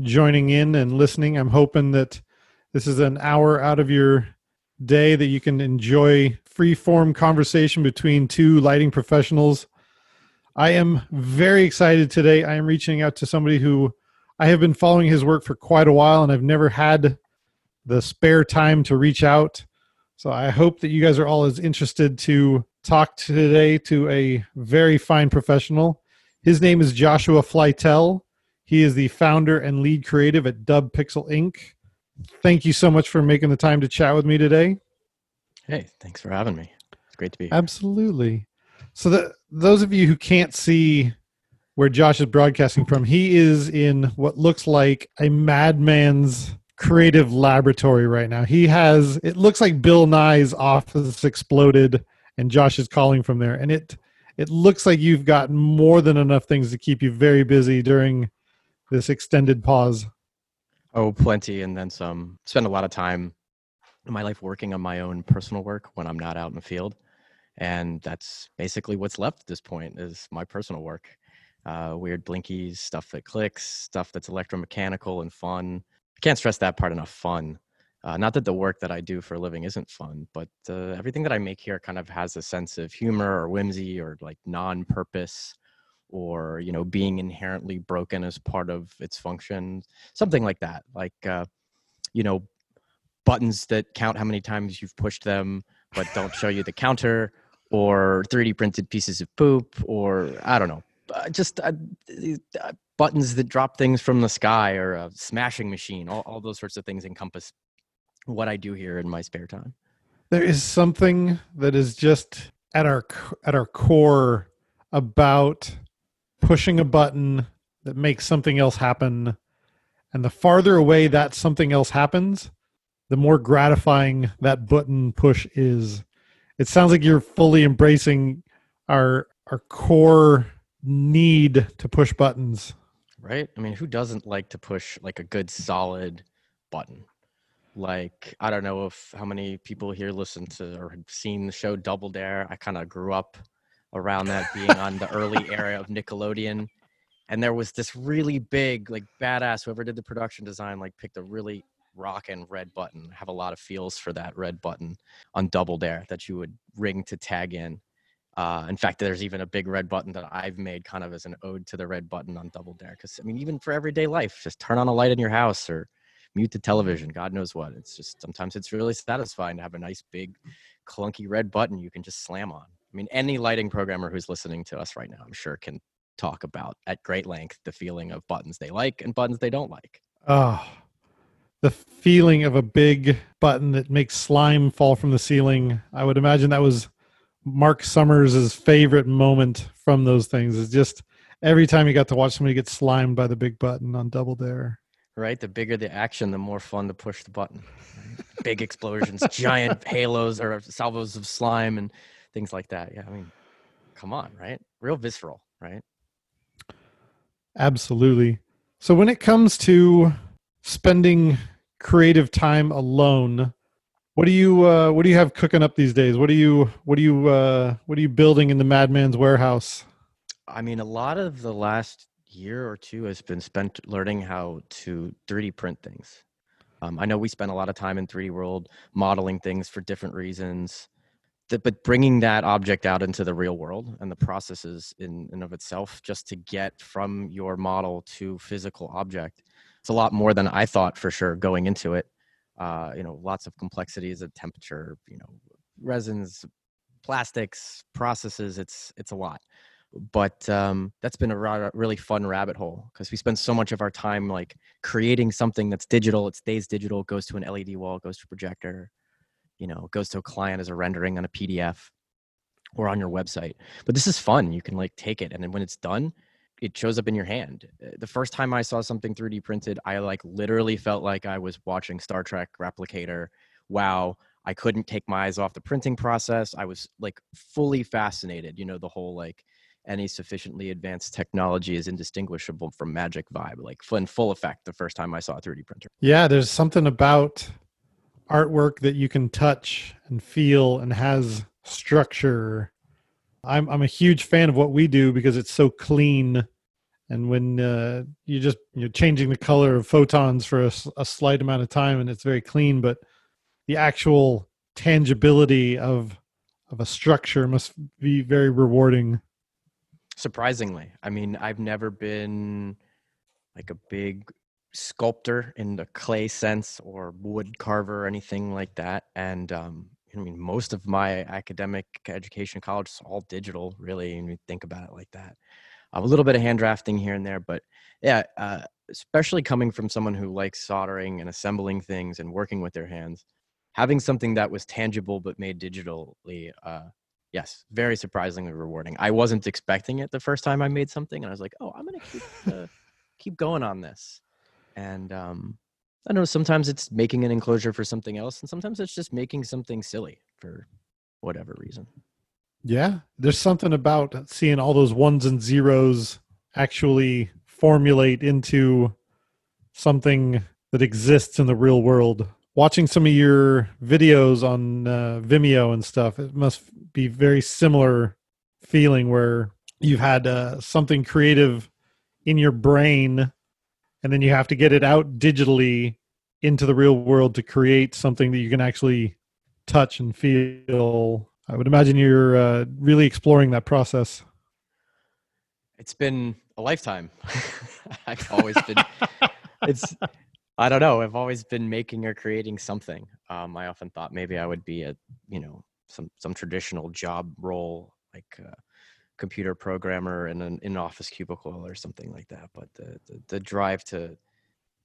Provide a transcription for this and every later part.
joining in and listening. I'm hoping that this is an hour out of your day that you can enjoy free form conversation between two lighting professionals. I am very excited today. I am reaching out to somebody who I have been following his work for quite a while and I've never had the spare time to reach out. So I hope that you guys are all as interested to talk today to a very fine professional. His name is Joshua Flytel. He is the founder and lead creative at Dub Pixel Inc. Thank you so much for making the time to chat with me today. Hey, thanks for having me. It's great to be here. Absolutely. So the, those of you who can't see where Josh is broadcasting from, he is in what looks like a madman's creative laboratory right now. He has it looks like Bill Nye's office exploded and Josh is calling from there. And it it looks like you've got more than enough things to keep you very busy during this extended pause. Oh, plenty and then some. Spend a lot of time in my life working on my own personal work when I'm not out in the field. And that's basically what's left at this point is my personal work. Uh, weird blinkies, stuff that clicks, stuff that's electromechanical and fun, can't stress that part enough fun uh, not that the work that i do for a living isn't fun but uh, everything that i make here kind of has a sense of humor or whimsy or like non-purpose or you know being inherently broken as part of its function something like that like uh, you know buttons that count how many times you've pushed them but don't show you the counter or 3d printed pieces of poop or i don't know uh, just uh, uh, buttons that drop things from the sky or a smashing machine all, all those sorts of things encompass what i do here in my spare time. There is something that is just at our at our core about pushing a button that makes something else happen. And the farther away that something else happens the more gratifying that button push is. It sounds like you're fully embracing our our core need to push buttons. Right? I mean who doesn't like to push like a good solid button? Like i don't know if how many people here listen to or have seen the show double dare. I kind of grew up around that being on the early era of nickelodeon and there was this really big like badass whoever did the production design like picked a really rockin' red button have a lot of feels for that red button on double dare that you would ring to tag in uh, in fact, there's even a big red button that I've made kind of as an ode to the red button on Double Dare. Because I mean, even for everyday life, just turn on a light in your house or mute the television. God knows what. It's just sometimes it's really satisfying to have a nice big clunky red button you can just slam on. I mean, any lighting programmer who's listening to us right now, I'm sure can talk about at great length the feeling of buttons they like and buttons they don't like. Oh, the feeling of a big button that makes slime fall from the ceiling. I would imagine that was Mark Summers' favorite moment from those things is just every time you got to watch somebody get slimed by the big button on Double Dare. Right, the bigger the action, the more fun to push the button. Right? Big explosions, giant halos or salvos of slime, and things like that. Yeah, I mean, come on, right? Real visceral, right? Absolutely. So when it comes to spending creative time alone, what do you uh, what do you have cooking up these days? What do you what do you uh, what are you building in the Madman's warehouse? I mean, a lot of the last year or two has been spent learning how to 3D print things. Um, I know we spend a lot of time in 3D world modeling things for different reasons, that, but bringing that object out into the real world and the processes in and of itself, just to get from your model to physical object, it's a lot more than I thought for sure going into it. uh, you know, lots of complexities of temperature, you know, resins, plastics, processes. It's it's a lot. But um, that's been a really fun rabbit hole because we spend so much of our time like creating something that's digital. It stays digital, goes to an LED wall, goes to projector, you know, goes to a client as a rendering on a PDF or on your website. But this is fun. You can like take it, and then when it's done, it shows up in your hand. Uh, the first time I saw something 3D printed, I like literally felt like I was watching Star Trek Replicator. Wow, I couldn't take my eyes off the printing process. I was like fully fascinated. You know, the whole like any sufficiently advanced technology is indistinguishable from magic vibe, like in full effect the first time I saw a 3D printer. Yeah, there's something about artwork that you can touch and feel and has structure. I'm I'm a huge fan of what we do because it's so clean. And when uh, you're just you're changing the color of photons for a, a, slight amount of time and it's very clean but the actual tangibility of of a structure must be very rewarding. Surprisingly. I mean i've never been like a big sculptor in the clay sense or wood carver or anything like that and um, i mean most of my academic education college is all digital really and you think about it like that a little bit of hand drafting here and there, but yeah, uh, especially coming from someone who likes soldering and assembling things and working with their hands, having something that was tangible but made digitally, uh, yes, very surprisingly rewarding. I wasn't expecting it the first time I made something, and I was like, oh, I'm gonna keep uh, keep going on this, and um, I know sometimes it's making an enclosure for something else, and sometimes it's just making something silly for whatever reason. Yeah, there's something about seeing all those ones and zeros actually formulate into something that exists in the real world. Watching some of your videos on uh, Vimeo and stuff, it must be very similar feeling where you've had uh, something creative in your brain and then you have to get it out digitally into the real world to create something that you can actually touch and feel I would imagine you're uh, really exploring that process. It's been a lifetime. I've always been. it's. I don't know. I've always been making or creating something. Um, I often thought maybe I would be a, you know, some some traditional job role like a computer programmer in an in office cubicle or something like that. But the, the the drive to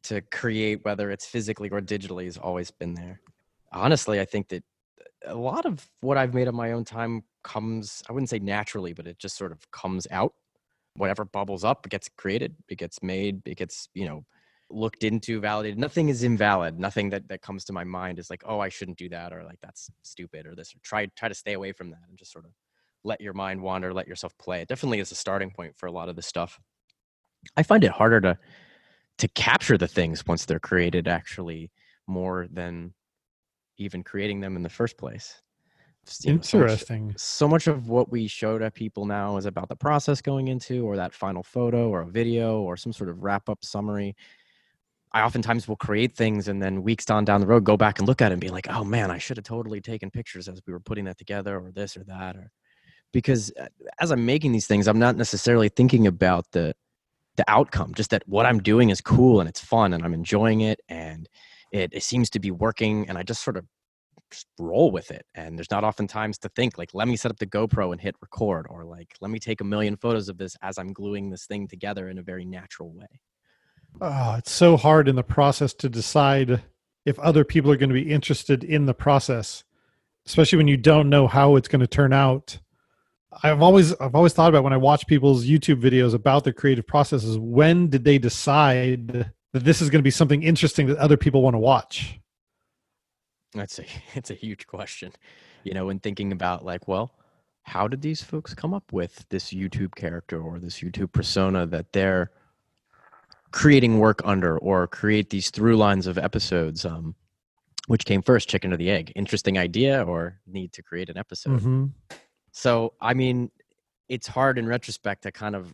to create, whether it's physically or digitally, has always been there. Honestly, I think that a lot of what I've made on my own time comes, I wouldn't say naturally, but it just sort of comes out. Whatever bubbles up, it gets created, it gets made, it gets, you know, looked into, validated. Nothing is invalid. Nothing that, that comes to my mind is like, oh, I shouldn't do that, or like that's stupid, or this, or try try to stay away from that and just sort of let your mind wander, let yourself play. It definitely is a starting point for a lot of this stuff. I find it harder to to capture the things once they're created actually more than even creating them in the first place. Interesting. So much, so much, of what we show to people now is about the process going into, or that final photo, or a video, or some sort of wrap up summary. I oftentimes will create things and then weeks on down the road go back and look at it and be like, oh man, I should have totally taken pictures as we were putting that together, or this or that, or because uh, as I'm making these things, I'm not necessarily thinking about the the outcome, just that what I'm doing is cool and it's fun and I'm enjoying it and it, it seems to be working and i just sort of just roll with it. And there's not often times to think like let me set up the gopro and hit record or like let me take a million photos of this as i'm gluing this thing together in a very natural way. Oh it's so hard in the process to decide if other people are going to be interested in the process especially when you don't know how it's going to turn out i've always i've always thought about when i watch people's youtube videos about their creative processes when did they decide that this is going to be something interesting that other people want to watch? That's a it's a huge question. You know, when thinking about like, well, how did these folks come up with this YouTube character or this YouTube persona that they're creating work under or create these through lines of episodes um which came first chicken or the egg interesting idea or need to create an episode mm-hmm. So i mean it's hard in retrospect to kind of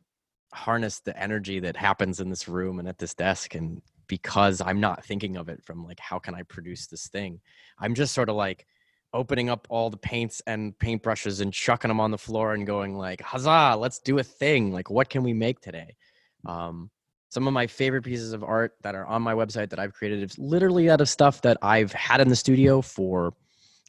harness the energy that happens in this room and at this desk and because i'm not thinking of it from like how can i produce this thing? I'm just sort of like opening up all the paints and paintbrushes and chucking them on the floor and going like huzzah let's do a thing. Like what can we make today? Um, some of my favorite pieces of art that are on my website that I've created is literally out of stuff that I've had in the studio for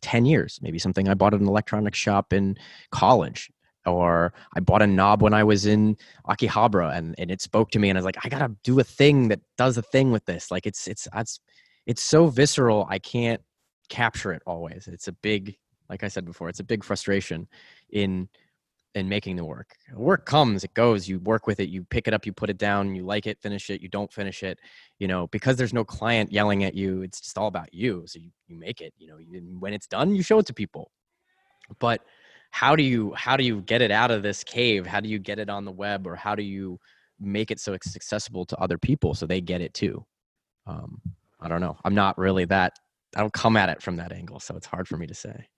10 years. Maybe something I bought at an electronics shop in college. Or I bought a knob when I was in Akihabara and, and it spoke to me and I was like, I gotta do a thing that does a thing with this. Like it's it's it's it's so visceral, I can't capture it always. It's a big, like I said before, it's a big frustration in in making the work. Work comes, it goes. You work with it, you pick it up, you put it down, you like it, finish it, you don't finish it. You know, because there's no client yelling at you, it's just all about you. So you, you make it. You know, when it's done, you show it to people. But how do you how do you get it out of this cave? How do you get it on the web, or how do you make it so it's accessible to other people so they get it too? Um, I don't know. I'm not really that. I don't come at it from that angle, so it's hard for me to say.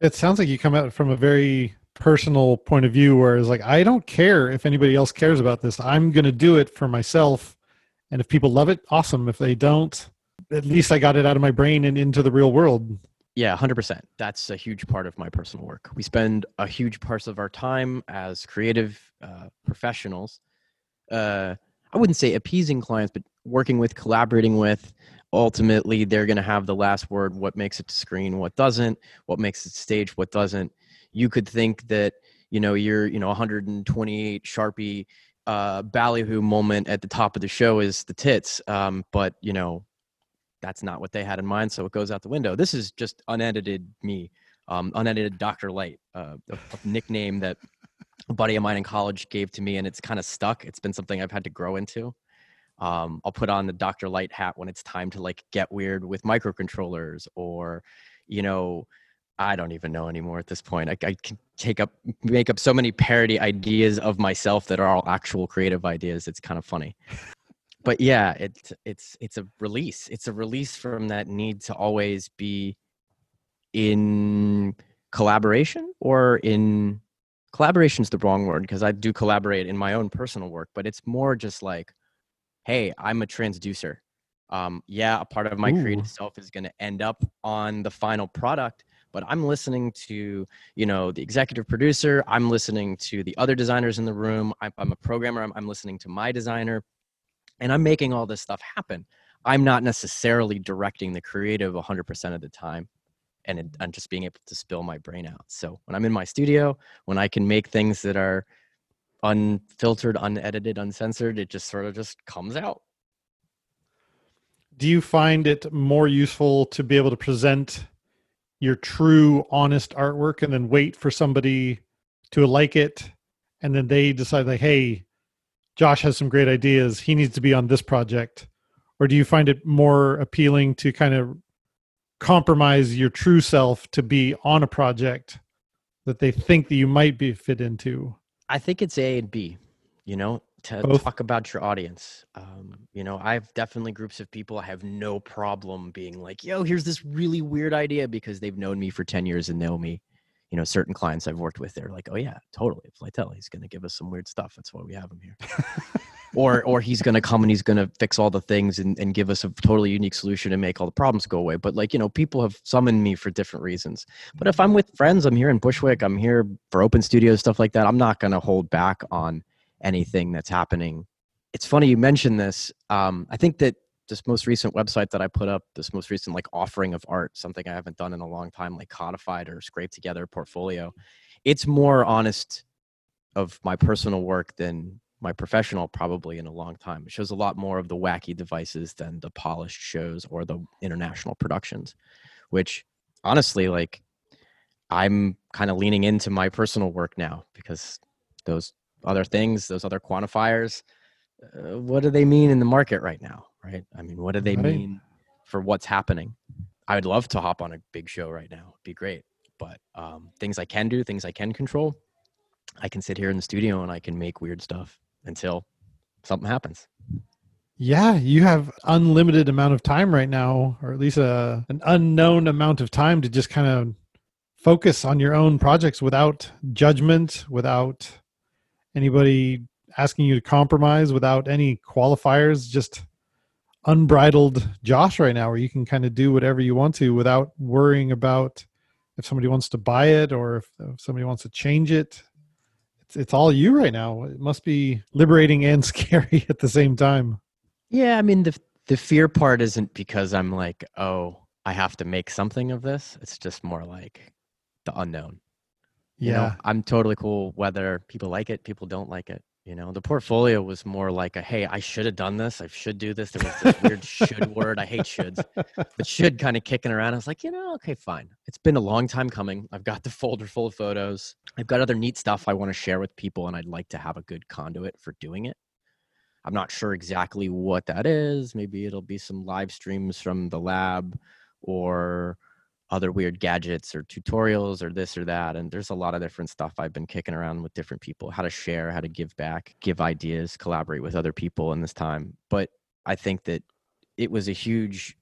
It sounds like you come it from a very personal point of view where it's like i don't care if anybody else cares about this. I'm going to do it for myself. And if people love it awesome. If they don't at least i got it out of my brain and into the real world. Yeah 100% that's a huge part of my personal work. We spend a huge part of our time as creative uh, professionals. Uh, i wouldn't say appeasing clients but working with collaborating with ultimately they're going to have the last word what makes it to screen what doesn't what makes it stage what doesn't you could think that you know your you know 128 Sharpy uh, ballyhoo moment at the top of the show is the tits, um, but you know that's not what they had in mind, so it goes out the window. This is just unedited me, um, unedited Doctor Light, uh, a, a nickname that a buddy of mine in college gave to me, and it's kind of stuck. It's been something I've had to grow into. Um, I'll put on the Doctor Light hat when it's time to like get weird with microcontrollers or, you know, I don't even know anymore at this point. I, I, can take up, make up so many parody ideas of myself that are all actual creative ideas. It's kind of funny. But yeah, it's it's it's a release. It's a release from that need to always be in collaboration or in collaboration is the wrong word because I do collaborate in my own personal work, but it's more just like, hey, I'm a transducer. Um, yeah, a part of my Ooh. creative self is going to end up on the final product, but i'm listening to you know the executive producer i'm listening to the other designers in the room i'm, I'm a programmer I'm, I'm listening to my designer and i'm making all this stuff happen. I'm not necessarily directing the creative 100% of the time and i'm just being able to spill my brain out. So when i'm in my studio when i can make things that are unfiltered unedited uncensored it just sort of just comes out. Do you find it more useful to be able to present your true honest artwork and then wait for somebody to like it and then they decide like hey josh has some great ideas. He needs to be on this project. Or do you find it more appealing to kind of compromise your true self to be on a project that they think that you might be fit into? I think it's a and b you know to Both. talk about your audience. Um, you know, I have definitely groups of people. I have no problem being like, "Yo, here's this really weird idea," because they've known me for ten years and know me. You know, certain clients I've worked with, they're like, "Oh yeah, totally, Flytel, he's going to give us some weird stuff. That's why we have him here." or, or he's going to come and he's going to fix all the things and, and give us a totally unique solution and make all the problems go away. But like, you know, people have summoned me for different reasons. But if I'm with friends, I'm here in Bushwick, I'm here for open studios, stuff like that. I'm not going to hold back on anything that's happening. It's funny you mentioned this. Um, I think that this most recent website that I put up, this most recent like offering of art, something I haven't done in a long time, like codified or scraped together portfolio. It's more honest of my personal work than my professional probably in a long time. It shows a lot more of the wacky devices than the polished shows or the international productions, which honestly, like I'm kind of leaning into my personal work now because those other things, those other quantifiers, uh, what do they mean in the market right now? Right? I mean, what do they right. mean for what's happening? I would love to hop on a big show right now. It'd be great. But um, things I can do, things I can control, I can sit here in the studio and I can make weird stuff until something happens. Yeah, you have unlimited amount of time right now, or at least a, an unknown amount of time to just kind of focus on your own projects without judgment, without anybody asking you to compromise without any qualifiers just unbridled josh right now where you can kind of do whatever you want to without worrying about if somebody wants to buy it or if, if somebody wants to change it it's, it's all you right now. It must be liberating and scary at the same time. Yeah, I mean the the fear part isn't because I'm like, oh, I have to make something of this. It's just more like the unknown. You Yeah. know, I'm totally cool whether people like it, people don't like it. You know, the portfolio was more like a hey, I should have done this. I should do this. There was this weird should word. I hate shoulds. But should kind of kicking around. I was like, you know, okay, fine. It's been a long time coming. I've got the folder full of photos. I've got other neat stuff I want to share with people, and I'd like to have a good conduit for doing it. I'm not sure exactly what that is. Maybe it'll be some live streams from the lab or other weird gadgets or tutorials or this or that. And there's a lot of different stuff I've been kicking around with different people how to share, how to give back, give ideas, collaborate with other people in this time. But I think that it was a huge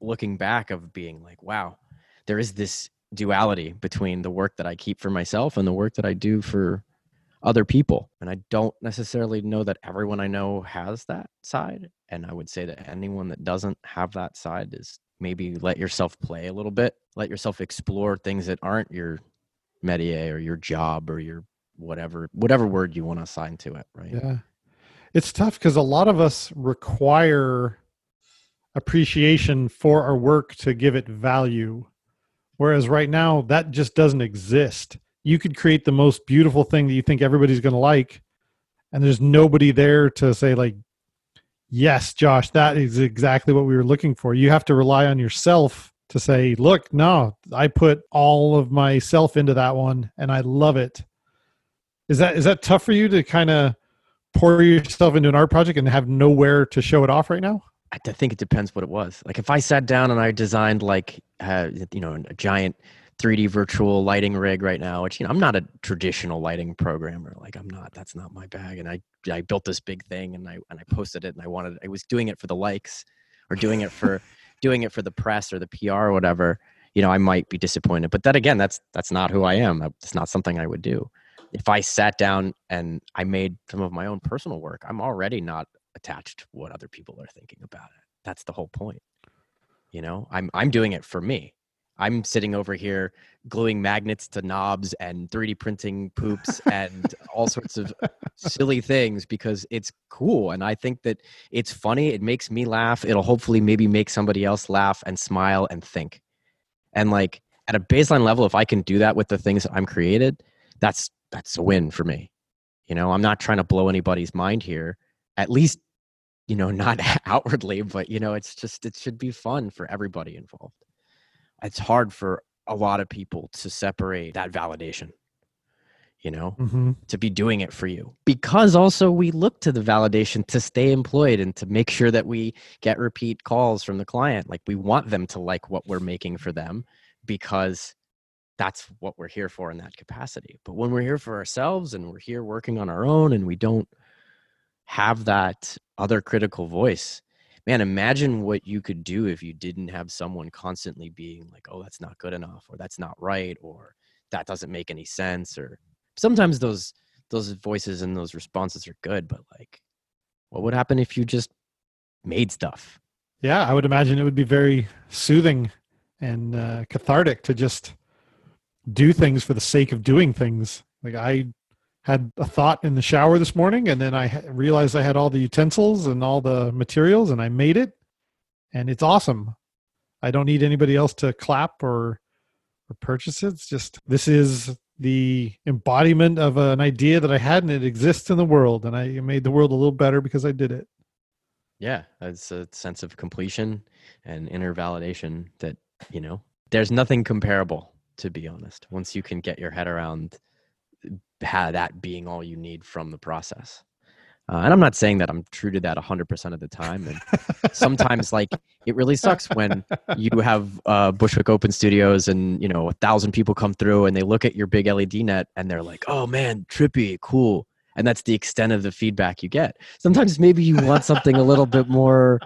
looking back of being like, wow, there is this duality between the work that I keep for myself and the work that I do for other people. And I don't necessarily know that everyone I know has that side. And I would say that anyone that doesn't have that side is maybe let yourself play a little bit, let yourself explore things that aren't your métier or your job or your whatever whatever word you want to assign to it, right? Yeah. It's tough because a lot of us require appreciation for our work to give it value. Whereas right now, that just doesn't exist. You could create the most beautiful thing that you think everybody's going to like, and there's nobody there to say, like, yes, Josh, that is exactly what we were looking for. You have to rely on yourself to say, look, no, I put all of myself into that one and I love it. Is that is that tough for you to kind of pour yourself into an art project and have nowhere to show it off right now? I think it depends what it was. Like if I sat down and I designed like uh, you know a giant 3D virtual lighting rig right now, which you know I'm not a traditional lighting programmer. Like I'm not. That's not my bag. And I I built this big thing and I and I posted it and I wanted. I was doing it for the likes, or doing it for doing it for the press or the PR or whatever. You know I might be disappointed. But that again, that's that's not who I am. It's not something I would do. If I sat down and I made some of my own personal work, I'm already not attached to what other people are thinking about it. That's the whole point. You know, I'm I'm doing it for me. I'm sitting over here gluing magnets to knobs and 3D printing poops and all sorts of silly things because it's cool and I think that it's funny, it makes me laugh, it'll hopefully maybe make somebody else laugh and smile and think. And like at a baseline level if I can do that with the things that I'm created, that's that's a win for me. You know, I'm not trying to blow anybody's mind here. At least you know not outwardly but you know it's just it should be fun for everybody involved it's hard for a lot of people to separate that validation you know Mm-hmm. to be doing it for you. Because also we look to the validation to stay employed and to make sure that we get repeat calls from the client. Like we want them to like what we're making for them because that's what we're here for in that capacity. But when we're here for ourselves and we're here working on our own and we don't have that other critical voice man imagine what you could do if you didn't have someone constantly being like oh that's not good enough or that's not right or that doesn't make any sense or sometimes those those voices and those responses are good but like what would happen if you just made stuff Yeah, I would imagine it would be very soothing and uh, cathartic to just do things for the sake of doing things. Like I had a thought in the shower this morning, and then I realized I had all the utensils and all the materials, and I made it, and it's awesome. I don't need anybody else to clap or or purchase it. It's just this is the embodiment of an idea that I had, and it exists in the world, and I made the world a little better because I did it. yeah it's a sense of completion and inner validation that you know there's nothing comparable to be honest once you can get your head around that being all you need from the process. Uh, and i'm not saying that i'm true to that 100% of the time and sometimes like it really sucks when you have uh, bushwick open studios and you know a thousand people come through and they look at your big led net and they're like oh man trippy cool. And that's the extent of the feedback you get. Sometimes maybe you want something a little bit more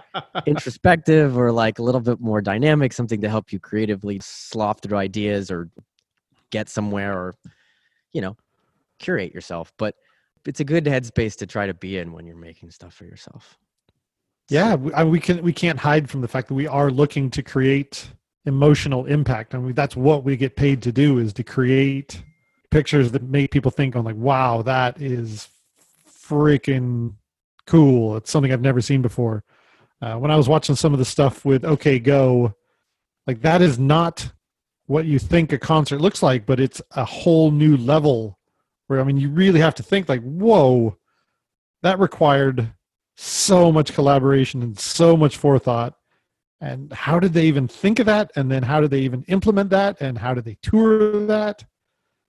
introspective or like a little bit more dynamic something to help you creatively slough through ideas or get somewhere or you know curate yourself but it's a good headspace to try to be in when you're making stuff for yourself Yeah, we, I, we can we can't hide from the fact that we are looking to create emotional impact. I mean, that's what we get paid to do is to create pictures that make people think on like, wow, that is freaking cool. It's something I've never seen before. Uh, when I was watching some of the stuff with OK Go, like that is not what you think a concert looks like, but it's a whole new level where I mean you really have to think like, whoa, that required so much collaboration and so much forethought. And how did they even think of that? And then how did they even implement that? And how did they tour that?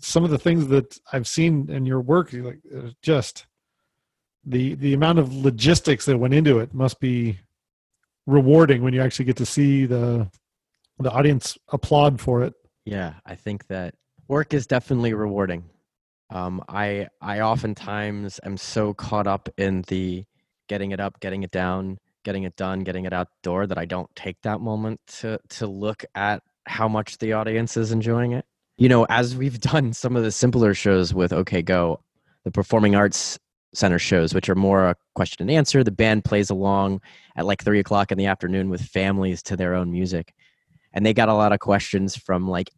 Some of the things that I've seen in your work, like uh, just the the amount of logistics that went into it must be rewarding when you actually get to see the the audience applaud for it. Yeah, I think that work is definitely rewarding. Um, I I oftentimes am so caught up in the getting it up, getting it down, getting it done, getting it out door that I don't take that moment to to look at how much the audience is enjoying it. You know, as we've done some of the simpler shows with OK Go, the performing arts center shows, which are more a question and answer. The band plays along at like three o'clock in the afternoon with families to their own music and they got a lot of questions from like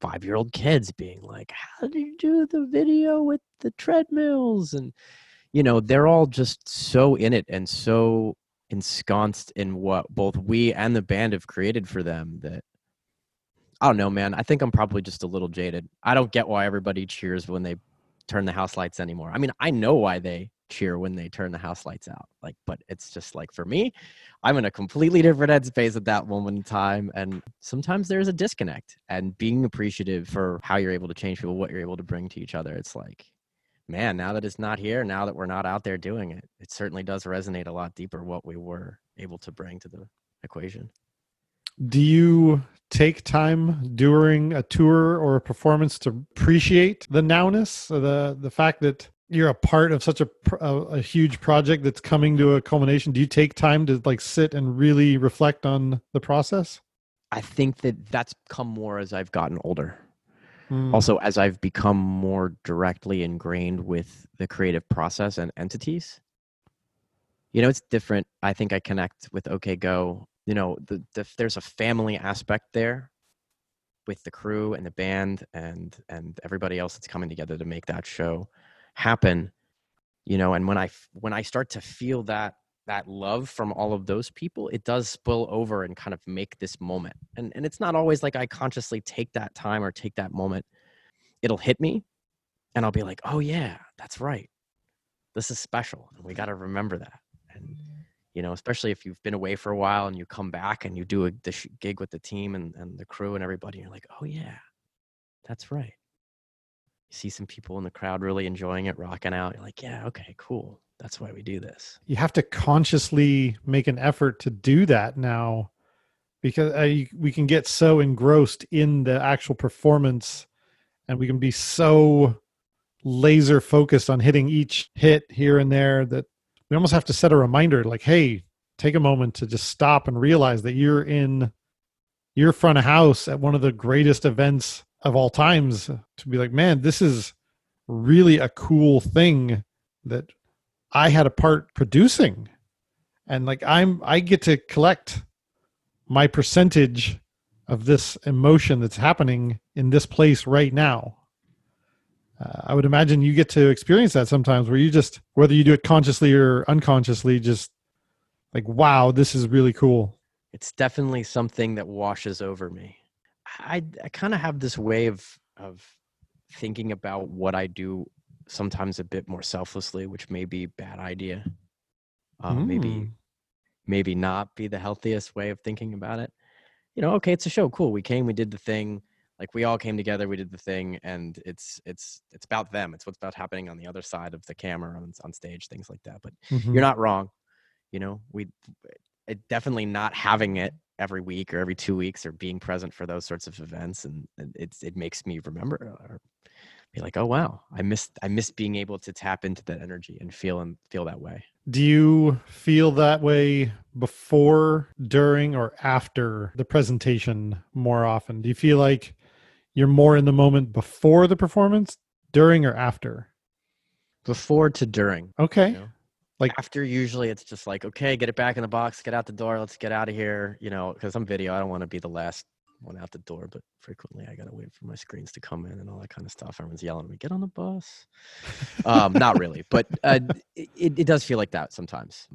five year old kids being like how do you do the video with the treadmills and you know they're all just so in it and so ensconced in what both we and the band have created for them that I don't know, man. I think I'm probably just a little jaded. I don't get why everybody cheers when they turn the house lights anymore. I mean, I know why they cheer when they turn the house lights out. Like, but it's just like for me, I'm in a completely different headspace at that moment in time. And sometimes there's a disconnect and being appreciative for how you're able to change people, what you're able to bring to each other. It's like, man, now that it's not here, now that we're not out there doing it, it certainly does resonate a lot deeper what we were able to bring to the equation. Do you take time during a tour or a performance to appreciate the nowness, the the fact that you're a part of such a, a, a huge project that's coming to a culmination do you take time to like sit and really reflect on the process? I think that that's come more as i've gotten older. Mm. also as i've become more directly ingrained with the creative process and entities. You know it's different. I think i connect with OK Go. You know the, the there's a family aspect there with the crew and the band and and everybody else that's coming together to make that show happen you know and when i when i start to feel that that love from all of those people it does spill over and kind of make this moment. And and it's not always like i consciously take that time or take that moment. It'll hit me and i'll be like oh yeah that's right. This is special and we got to remember that. And you know especially if you've been away for a while and you come back and you do a gig with the team and, and the crew and everybody and you're like oh yeah that's right you see some people in the crowd really enjoying it, rocking out. You're like, yeah, okay, cool. That's why we do this. You have to consciously make an effort to do that now because uh, we can get so engrossed in the actual performance and we can be so laser focused on hitting each hit here and there that we almost have to set a reminder like, hey, take a moment to just stop and realize that you're in your front of house at one of the greatest events of all times to be like, man, this is really a cool thing that I had a part producing. And like I'm I get to collect my percentage of this emotion that's happening in this place right now. Uh, I would imagine you get to experience that sometimes where you just whether you do it consciously or unconsciously just like wow, this is really cool. It's definitely something that washes over me. I I kind of have this way of of thinking about what I do sometimes a bit more selflessly, which may be bad idea. Um, mm. Maybe maybe not be the healthiest way of thinking about it. You know, okay, it's a show, cool. We came, we did the thing. Like we all came together, we did the thing, and it's it's it's about them. It's what's about happening on the other side of the camera on, on stage, things like that. But mm-hmm. you're not wrong. You know, we Eh, definitely not having it every week or every two weeks or being present for those sorts of events and, it's it makes me remember or be like oh wow i missed i missed being able to tap into that energy and feel and feel that way. Do you feel that way before during or after the presentation more often? Do you feel like you're more in the moment before the performance during or after? Before to during okay. you know? Like after usually it's just like okay get it back in the box get out the door let's get out of here you know because i'm video i don't want to be the last one out the door, but frequently I gotta wait for my screens to come in and all that kind of stuff. Everyone's yelling at me, "Get on the bus!" um, not really, but uh, it, it does feel like that sometimes.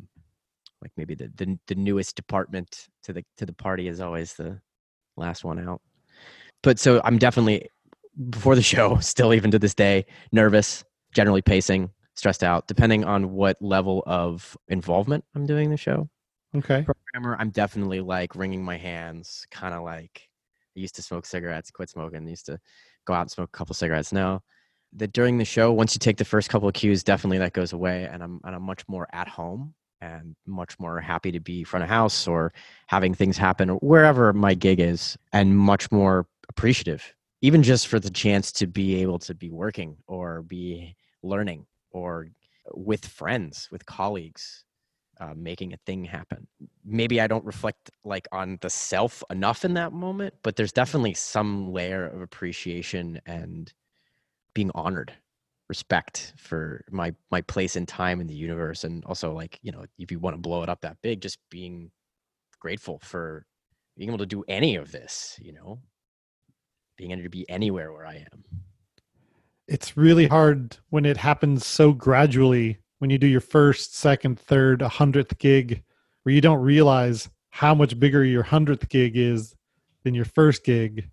Like maybe the, the the newest department to the to the party is always the last one out. But so I'm definitely before the show, still even to this day, nervous, generally pacing, stressed out, depending on what level of involvement I'm doing the show. Okay. Programmer, I'm definitely like wringing my hands, kind of like I used to smoke cigarettes, quit smoking, used to go out and smoke a couple cigarettes. Now that during the show, once you take the first couple of cues, definitely that goes away, and I'm and I'm much more at home and much more happy to be front of house or having things happen wherever my gig is, and much more appreciative, even just for the chance to be able to be working or be learning or with friends, with colleagues, uh, making a thing happen. Maybe I don't reflect like on the self enough in that moment, but there's definitely some layer of appreciation and being honored, respect for my my place in time in the universe, and also like you know if you want to blow it up that big, just being grateful for being able to do any of this. You know, being able to be anywhere where I am. It's really hard when it happens so gradually when you do your first, second, third, a hundredth gig, where you don't realize how much bigger your hundredth gig is than your first gig.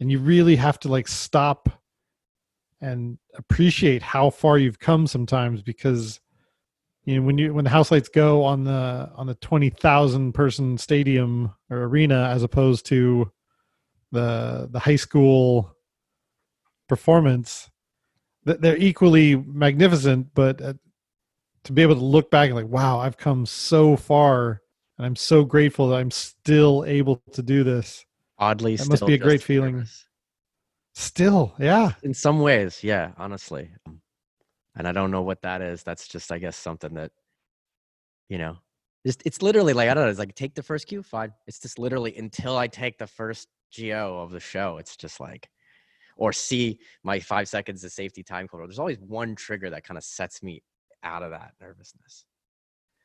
And you really have to like stop and appreciate how far you've come sometimes because you know when you when the house lights go on the on the 20,000 person stadium or arena as opposed to the the high school performance they're equally magnificent but uh, to be able to look back and like, wow, I've come so far, and I'm so grateful that I'm still able to do this. Oddly, that must be a great feeling. Nervous. Still, yeah. In some ways, yeah. Honestly, um, and I don't know what that is. That's just, I guess, something that, you know, Just, it's literally like I don't know. It's like take the first cue, fine. It's just literally until I take the first go of the show. It's just like, or see my five seconds of safety time code. There's always one trigger that kind of sets me out of that nervousness.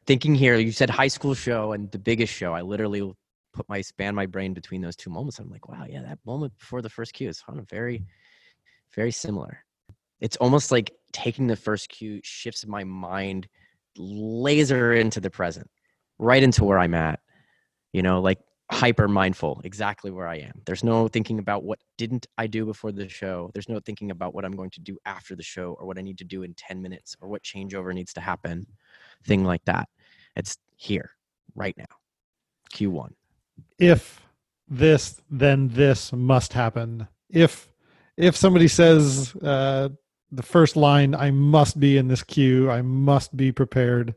Thinking here, you said high school show and the biggest show. I literally put my span my brain between those two moments. I'm like, wow, yeah, that moment before the first cue is kind of very, very similar. It's almost like taking the first cue shifts my mind laser into the present, right into where I'm at. You know, like hyper mindful exactly where i am. There's no thinking about what didn't i do before the show. There's no thinking about what i'm going to do after the show or what i need to do in 10 minutes or what changeover needs to happen. Thing like that. It's here right now. Q1 if this then this must happen. If if somebody says uh the first line i must be in this cue. I must be prepared.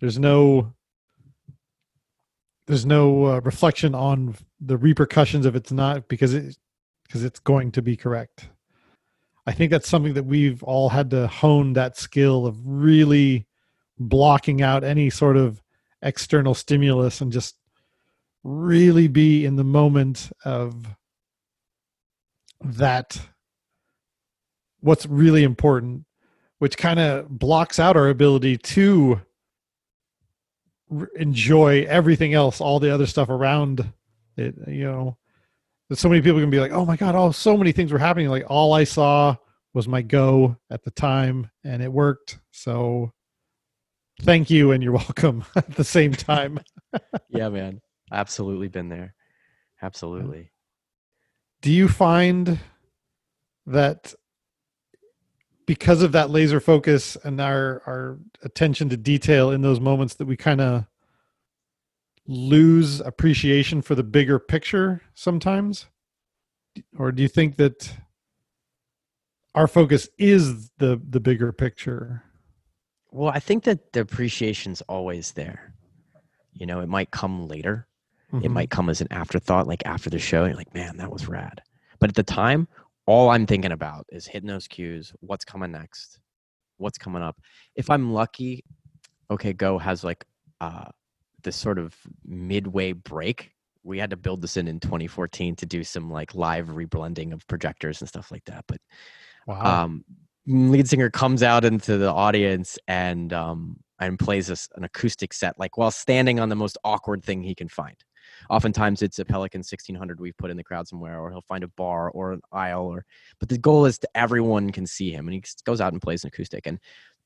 There's no there's no uh, reflection on the repercussions if it's not because it because it's going to be correct. I think that's something that we've all had to hone that skill of really blocking out any sort of external stimulus and just really be in the moment of that what's really important which kind of blocks out our ability to enjoy everything else, all the other stuff around it. You know, so many people can be like, "Oh my god, oh, so many things were happening." Like all I saw was my go at the time, and it worked. So, thank you, and you're welcome at the same time. yeah, man, absolutely been there. Absolutely. Do you find that because of that laser focus and our our attention to detail in those moments that we kind of lose appreciation for the bigger picture sometimes? Or do you think that our focus is the the bigger picture? Well i think that the appreciation's always there. You know it might come later. Mm-hmm. it might come as an afterthought like after the show you're like man that was rad. But at the time all I'm thinking about is hitting those cues. What's coming next? What's coming up? If I'm lucky, OK Go has like uh, this sort of midway break. We had to build this in in 2014 to do some like live reblending of projectors and stuff like that. But wow. um, lead singer comes out into the audience and um, and plays us an acoustic set, like while standing on the most awkward thing he can find. Oftentimes it's a Pelican 1600 we've put in the crowd somewhere, or he'll find a bar or an aisle, or but the goal is to everyone can see him, and he goes out and plays an acoustic, and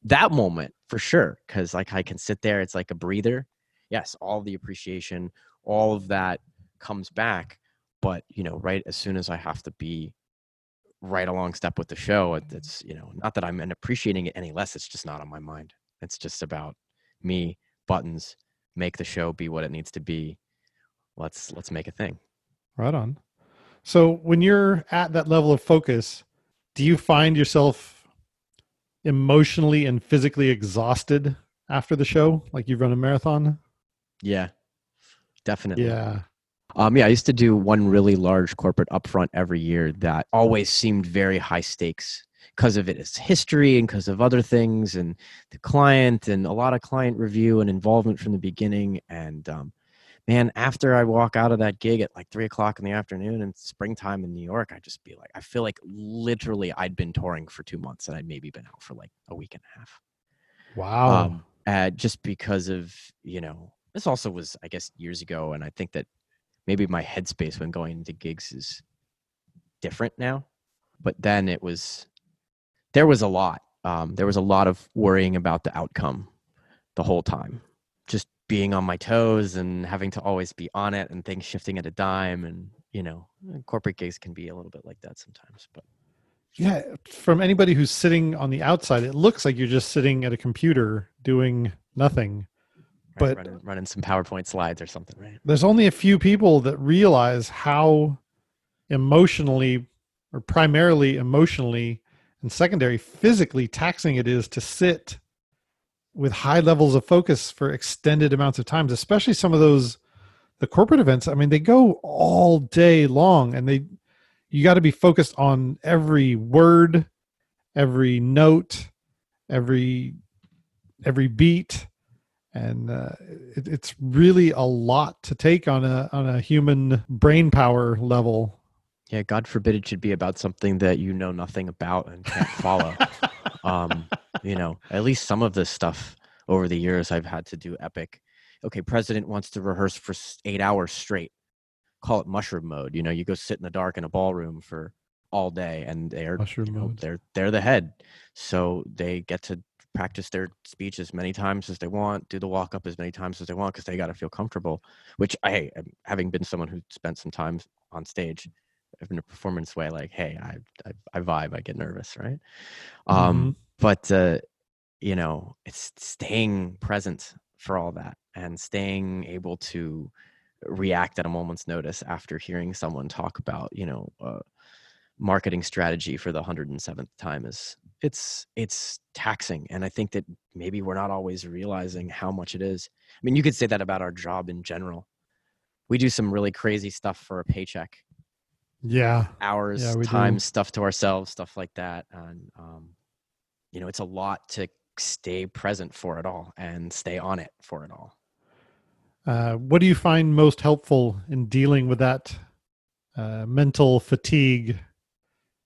that moment for sure, because like I can sit there, it's like a breather. Yes, all the appreciation, all of that comes back, but you know, right as soon as I have to be right along step with the show, it's you know, not that I'm appreciating it any less. It's just not on my mind. It's just about me, buttons, make the show be what it needs to be. Let's let's make a thing. Right on. So when you're at that level of focus, do you find yourself emotionally and physically exhausted after the show, like you've run a marathon? Yeah, definitely. Yeah. Um, yeah, I used to do one really large corporate upfront every year that always seemed very high stakes because of its history and because of other things and the client and a lot of client review and involvement from the beginning. And um, man, after I walk out of that gig at like three o'clock in the afternoon in springtime in New York, I just be like, I feel like literally I'd been touring for two months and I'd maybe been out for like a week and a half. Wow. Um, uh, just because of, you know, this also was, I guess, years ago. And I think that maybe my headspace when going into gigs is different now. But then it was there was a lot. Um, there was a lot of worrying about the outcome the whole time. Being on my toes and having to always be on it and things shifting at a dime. And, you know, corporate gigs can be a little bit like that sometimes. But yeah, from anybody who's sitting on the outside, it looks like you're just sitting at a computer doing nothing. Right, but running, running some PowerPoint slides or something, right? There's only a few people that realize how emotionally or primarily emotionally and secondary physically taxing it is to sit with high levels of focus for extended amounts of times especially some of those the corporate events. I mean they go all day long and they you got to be focused on every word every note every every beat. And uh, it, it's really a lot to take on a on a human brain power level yeah, God forbid it should be about something that you know nothing about and can't follow. um, you know, at least some of this stuff over the years I've had to do epic. Okay, president wants to rehearse for eight hours straight. Call it mushroom mode. You know, you go sit in the dark in a ballroom for all day, and they're you know, they're they're the head, so they get to practice their speech as many times as they want, do the walk up as many times as they want because they got to feel comfortable. Which I, having been someone who spent some time on stage, in a performance way like hey I, I, I vibe i get nervous right? Um, mm-hmm. um but uh you know it's staying present for all that and staying able to react at a moment's notice after hearing someone talk about you know uh, marketing strategy for the 107th time is it's it's taxing and i think that maybe we're not always realizing how much it is. I mean you could say that about our job in general. We do some really crazy stuff for a paycheck yeah. hours yeah, time do. stuff to ourselves stuff like that and um you know it's a lot to stay present for it all and stay on it for it all. Uh, what do you find most helpful in dealing with that uh, mental fatigue?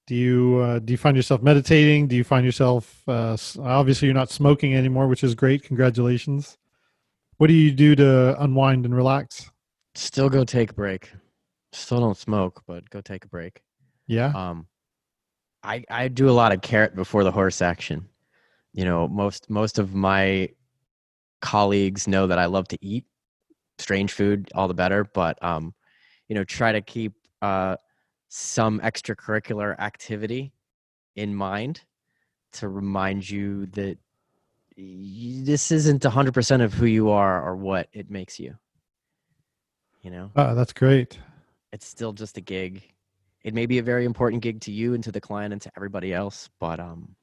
Do you uh, do you find yourself meditating? Do you find yourself uh, obviously you're not smoking anymore which is great congratulations. What do you do to unwind and relax? Still go take a break Still don't smoke, but go take a break. Yeah. Um, I I do a lot of carrot before the horse action. You know, most most of my colleagues know that I love to eat strange food, all the better. But um, you know, try to keep uh some extracurricular activity in mind to remind you that this isn't 100% of who you are or what it makes you you know oh that's great it's still just a gig. It may be a very important gig to you and to the client and to everybody else, but um,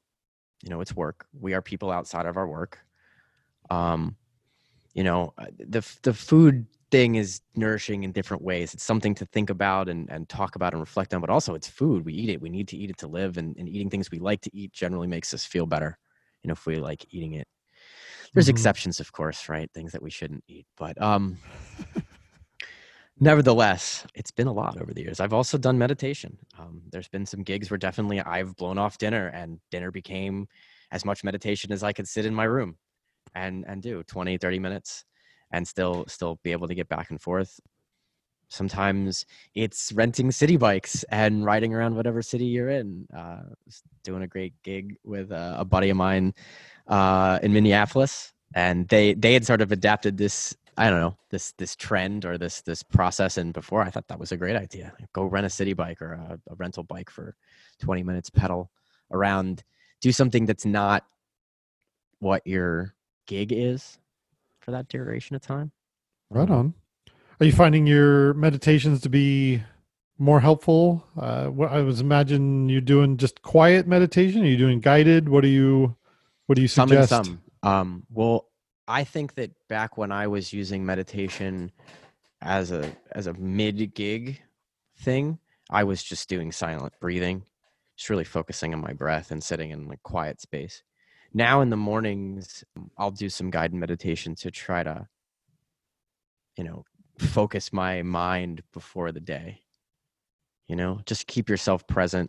you know, it's work. We are people outside of our work. Um, you know, uh, the the food thing is nourishing in different ways. It's something to think about and, and talk about and reflect on, but also it's food. We eat it. We need to eat it to live, and, and eating things we like to eat generally makes us feel better. You know, if we like eating it. There's mm-hmm. exceptions, of course, right? Things that we shouldn't eat, but um, nevertheless, it's been a lot over the years. I've also done meditation. Um, there's been some gigs where definitely I've blown off dinner, and dinner became as much meditation as I could sit in my room and and do 20, 30 minutes, and still still be able to get back and forth. sometimes it's renting city bikes and riding around whatever city you're in. Uh, doing a great gig with a, a buddy of mine uh, in Minneapolis, and they they had sort of adapted this I don't know this this trend or this this process. And before, I thought that was a great idea. Go rent a city bike or a, a rental bike for 20 minutes, pedal around, do something that's not what your gig is for that duration of time. Right on. Are you finding your meditations to be more helpful? Uh, what I was imagine you doing just quiet meditation. Are you doing guided? What do you What do you suggest? Some and some. Um, well, I think that back when I was using meditation as a as a mid gig thing, I was just doing silent breathing, just really focusing on my breath and sitting in like quiet space. Now in the mornings, I'll do some guided meditation to try to, you know, focus my mind before the day. You know, just keep yourself present.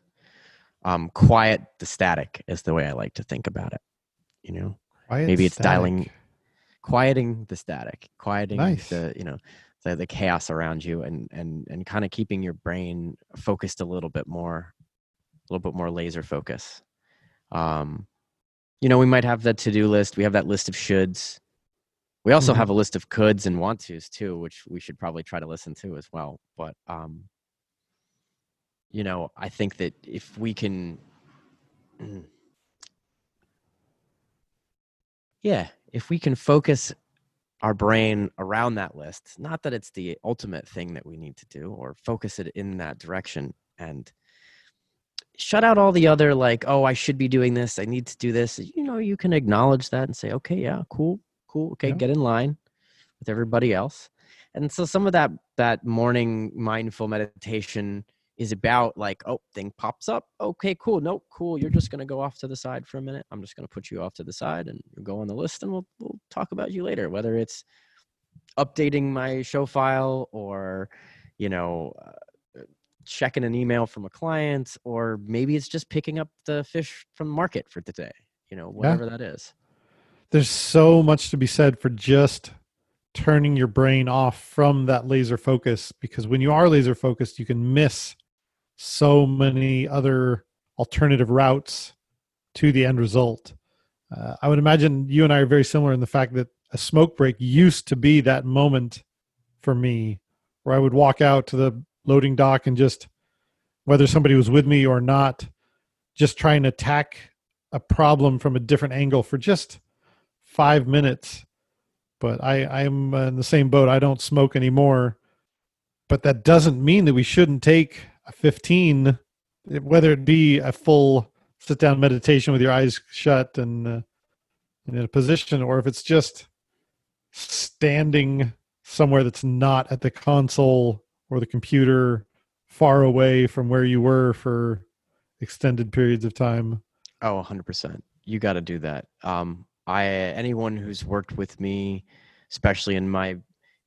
Um, quiet the static is the way I like to think about it. You know, quiet maybe it's static. dialing quieting the static, quieting nice. the you know the, the chaos around you, and and and kind of keeping your brain focused a little bit more, a little bit more laser focus. Um, you know, we might have that to do list. We have that list of shoulds. We also mm-hmm. have a list of coulds and want tos too, which we should probably try to listen to as well. But um, you know, I think that if we can yeah, if we can focus our brain around that list, not that it's the ultimate thing that we need to do, or focus it in that direction and shut out all the other like, oh, I should be doing this, I need to do this. You know, you can acknowledge that and say, okay, yeah, cool, cool, okay, yeah. get in line with everybody else. And so some of that that morning mindful meditation is about like, oh, thing pops up. Okay, cool. Nope, cool. You're just gonna go off to the side for a minute. I'm just gonna put you off to the side and go on the list, and we'll we'll talk about you later. Whether it's updating my show file or you know uh, checking an email from a client or maybe it's just picking up the fish from the market for the day you know whatever yeah. that is there's so much to be said for just turning your brain off from that laser focus because when you are laser focused you can miss so many other alternative routes to the end result. Uh, I would imagine you and I are very similar in the fact that a smoke break used to be that moment for me where I would walk out to the loading dock and just, whether somebody was with me or not, just try and attack a problem from a different angle for just five minutes. But I, I'm in the same boat. I don't smoke anymore. But that doesn't mean that we shouldn't take 15 whether it be a full sit down meditation with your eyes shut and, uh, in a position or if it's just standing somewhere that's not at the console or the computer far away from where you were for extended periods of time. Oh 100% you got to do that. Um i anyone who's worked with me especially in my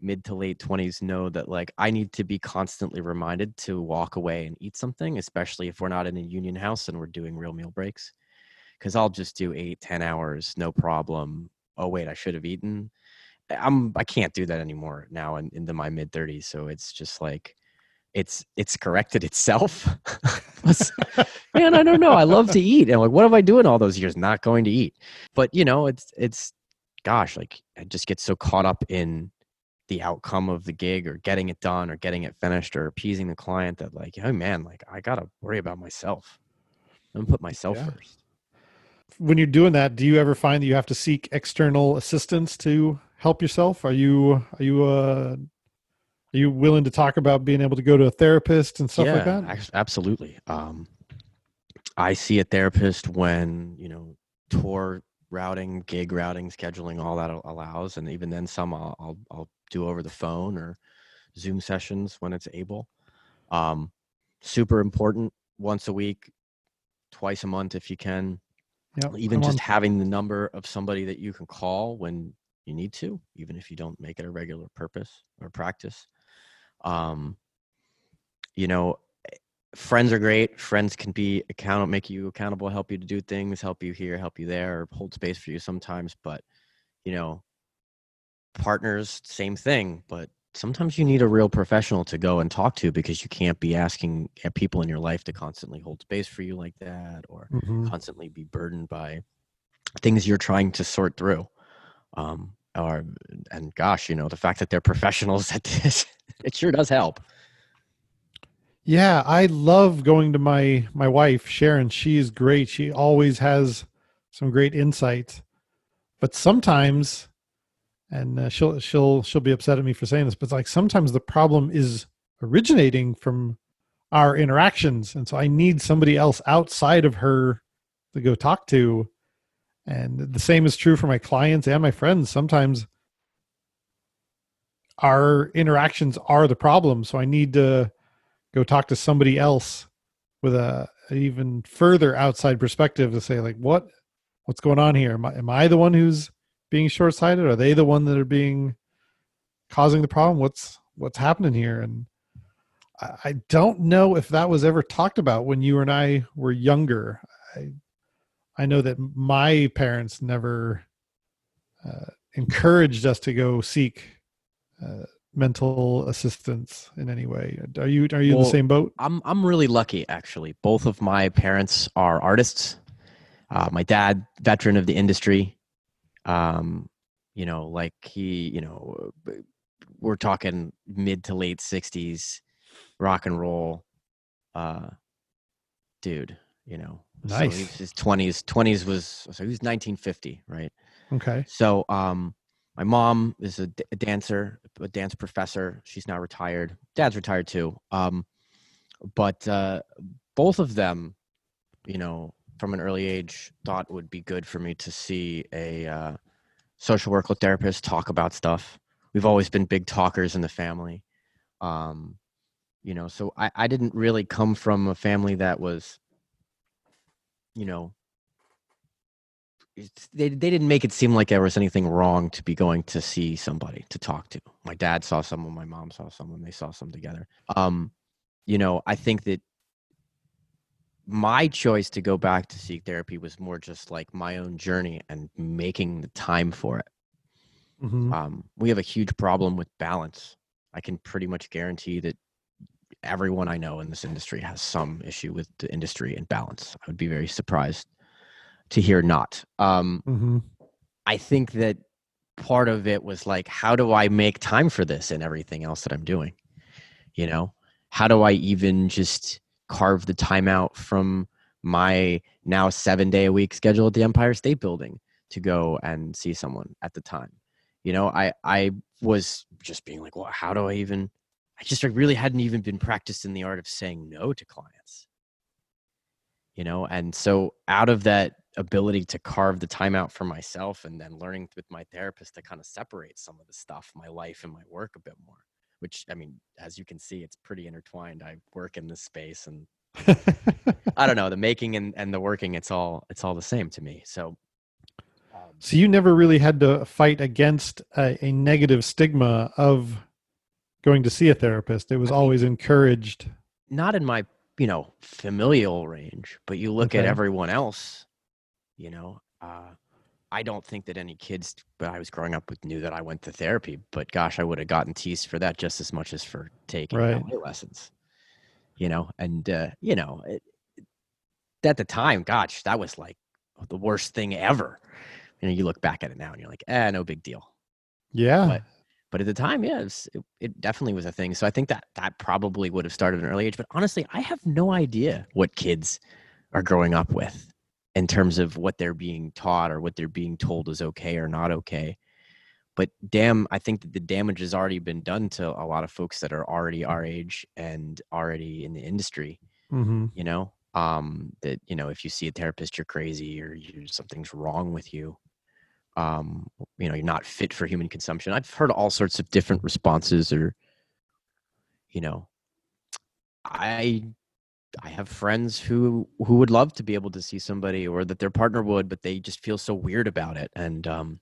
mid to late 20s know that like I need to be constantly reminded to walk away and eat something, especially if we're not in a union house and we're doing real meal breaks. Cause I'll just do eight, ten hours, no problem. Oh wait, I should have eaten. I'm I can't do that anymore now in, into my mid 30s. So it's just like it's it's corrected itself. Man, I don't know. I love to eat. And like, what am I doing all those years not going to eat? But you know, it's it's gosh, like I just get so caught up in the outcome of the gig or getting it done or getting it finished or appeasing the client that like oh man like i gotta worry about myself. And put myself yeah. first. When you're doing that do you ever find that you have to seek external assistance to help yourself? Are you are you uh are you willing to talk about being able to go to a therapist and stuff yeah, like that absolutely. Um i see a therapist when you know tour routing, gig routing, scheduling, all that allows. And even then, some I'll, I'll, I'll do over the phone or Zoom sessions when it's able. Um, super important once a week, twice a month if you can. Yep, even just having the number of somebody that you can call when you need to, even if you don't make it a regular purpose or practice. Um, you know, friends are great. Friends can be account make you accountable, help you to do things, help you here, help you there, or hold space for you sometimes. But you know, partners, same thing. But sometimes you need a real professional to go and talk to because you can't be asking uh, people in your life to constantly hold space for you like that or Mhm. constantly be burdened by things you're trying to sort through um or and gosh you know the fact that they're professionals at this it sure does help Yeah, I love going to my my wife Sharon. She's great. She always has some great insight. But sometimes, and uh, she'll she'll she'll be upset at me for saying this, but like sometimes the problem is originating from our interactions, and so I need somebody else outside of her to go talk to. And the same is true for my clients and my friends. Sometimes our interactions are the problem, so I need to go talk to somebody else with a even further outside perspective to say like what what's going on here? Am I, am I the one who's being short-sighted? Are they the one that are being causing the problem? What's what's happening here? And I, I don't know if that was ever talked about when you and I were younger. I I know that my parents never uh, encouraged us to go seek uh, mental assistance in any way are you are you in the same boat I'm I'm really lucky actually. Both of my parents are artists. Uh, my dad, veteran of the industry, um, you know, like he, you know, we're talking mid to late '60s rock and roll, uh, dude. You know, so he Nice. was his 20s. 20s was so he was 1950, right? okay So, um, my mom is a, d- a dancer, a dance professor. She's now retired. Dad's retired too. Um, but uh, both of them, you know, from an early age, thought would be good for me to see a uh, social worker therapist talk about stuff. We've always been big talkers in the family. Um, you know, so I, I didn't really come from a family that was, you know, they they didn't make it seem like there was anything wrong to be going to see somebody to talk to. My dad saw someone, my mom saw someone, they saw some together. Um, you know, I think that my choice to go back to seek therapy was more just like my own journey and making the time for it. Mhm. Um, we have a huge problem with balance. I can pretty much guarantee that everyone I know in this industry has some issue with the industry and balance. I would be very surprised to hear not. Um, Mhm. I think that part of it was like, how do I make time for this and everything else that I'm doing? You know, how do I even just carve the time out from my now seven day a week schedule at the Empire State Building to go and see someone at the time? You know, I I was just being like, well, how do I even? I just really hadn't even been practiced in the art of saying no to clients. You know, and so out of that ability to carve the time out for myself and then learning with my therapist to kind of separate some of the stuff, my life and my work a bit more. Which I mean, as you can see, it's pretty intertwined. I work in this space and I don't know, the making and, and the working, it's all it's all the same to me. So um, so you never really had to fight against a, a negative stigma of going to see a therapist. It was always encouraged. not in my you know familial range but you look at everyone else you know uh, i don't think that any kids but i was growing up with knew that i went to therapy but gosh i would have gotten teased for that just as much as for taking Right. ballet lessons you know and uh, you know it, at the time gosh that was like the worst thing ever you know you look back at it now and you're like eh no big deal Yeah. But- but at the time yeah it, was, it, it definitely was a thing so i think that that probably would have started at an early age but honestly i have no idea what kids are growing up with in terms of what they're being taught or what they're being told is okay or not okay but damn i think that the damage has already been done to a lot of folks that are already our age and already in the industry hmm you know? Um that you know if you see a therapist you're crazy or you something's wrong with you um you know you're not fit for human consumption. I've heard all sorts of different responses or you know i i have friends who who would love to be able to see somebody or that their partner would but they just feel so weird about it and um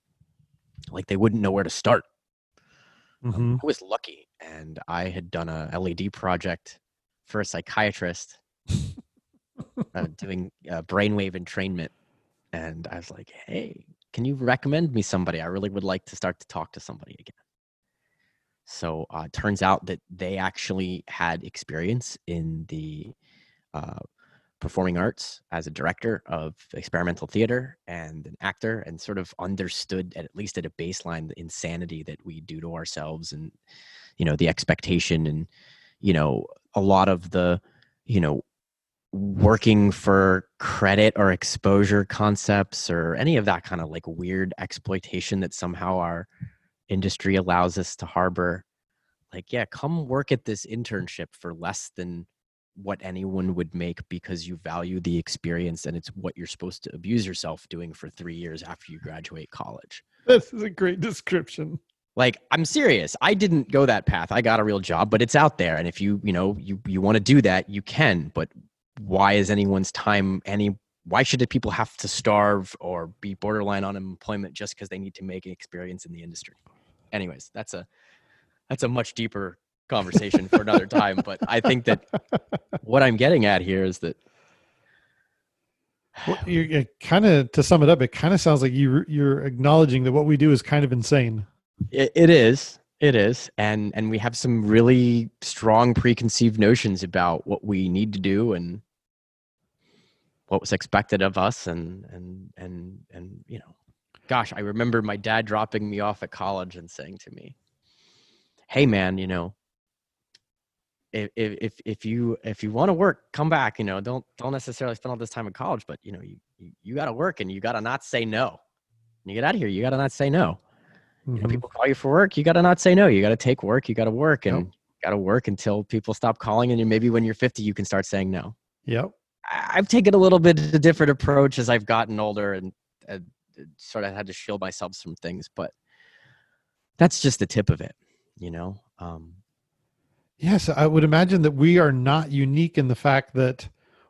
like they wouldn't know where to start. Hmm I was lucky, and I had done a LED project for a psychiatrist. Uh, doing uh, brainwave entrainment, and I was like, "Hey, can you recommend me somebody? I really would like to start to talk to somebody again." So uh, turns out that they actually had experience in the uh, performing arts as a director of experimental theater and an actor and sort of understood at least at a baseline the insanity that we do to ourselves and you know the expectation and you know a lot of the you know working for credit or exposure concepts or any of that kind of like weird exploitation that somehow our industry allows us to harbor like yeah come work at this internship for less than what anyone would make because you value the experience and it's what you're supposed to abuse yourself doing for three years after you graduate college. This is a great description. Like I'm serious. I didn't go that path. I got a real job, but it's out there. And if you, you know, you you want to do that, you can. But why is anyone's time any why should people have to starve or be borderline unemployment just because they need to make an experience in the industry? Anyways, that's a that's a much deeper conversation for another time. But I think that what I'm getting at here is that well, you kind of to sum it up, it kind of sounds like you you're acknowledging that what we do is kind of insane. it, it is, it is, and and we have some really strong preconceived notions about what we need to do and what was expected of us, and and and and you know, gosh, I remember my dad dropping me off at college and saying to me, "Hey, man, you know, if if if you if you want to work, come back. You know, don't don't necessarily spend all this time in college, but you know, you you, you got to work and you got to not say no. When you get out of here, you got to not say no. Mm-hmm. You know, people call you for work, you got to not say no. You got to take work. You got to work and yep. got to work until people stop calling, and you maybe when you're 50, you can start saying no. Yep. I've taken a little bit of a different approach as I've gotten older and, and sort of had to shield myself from things, but that's just the tip of it, you know. Um, Yes, I would imagine that we are not unique in the fact that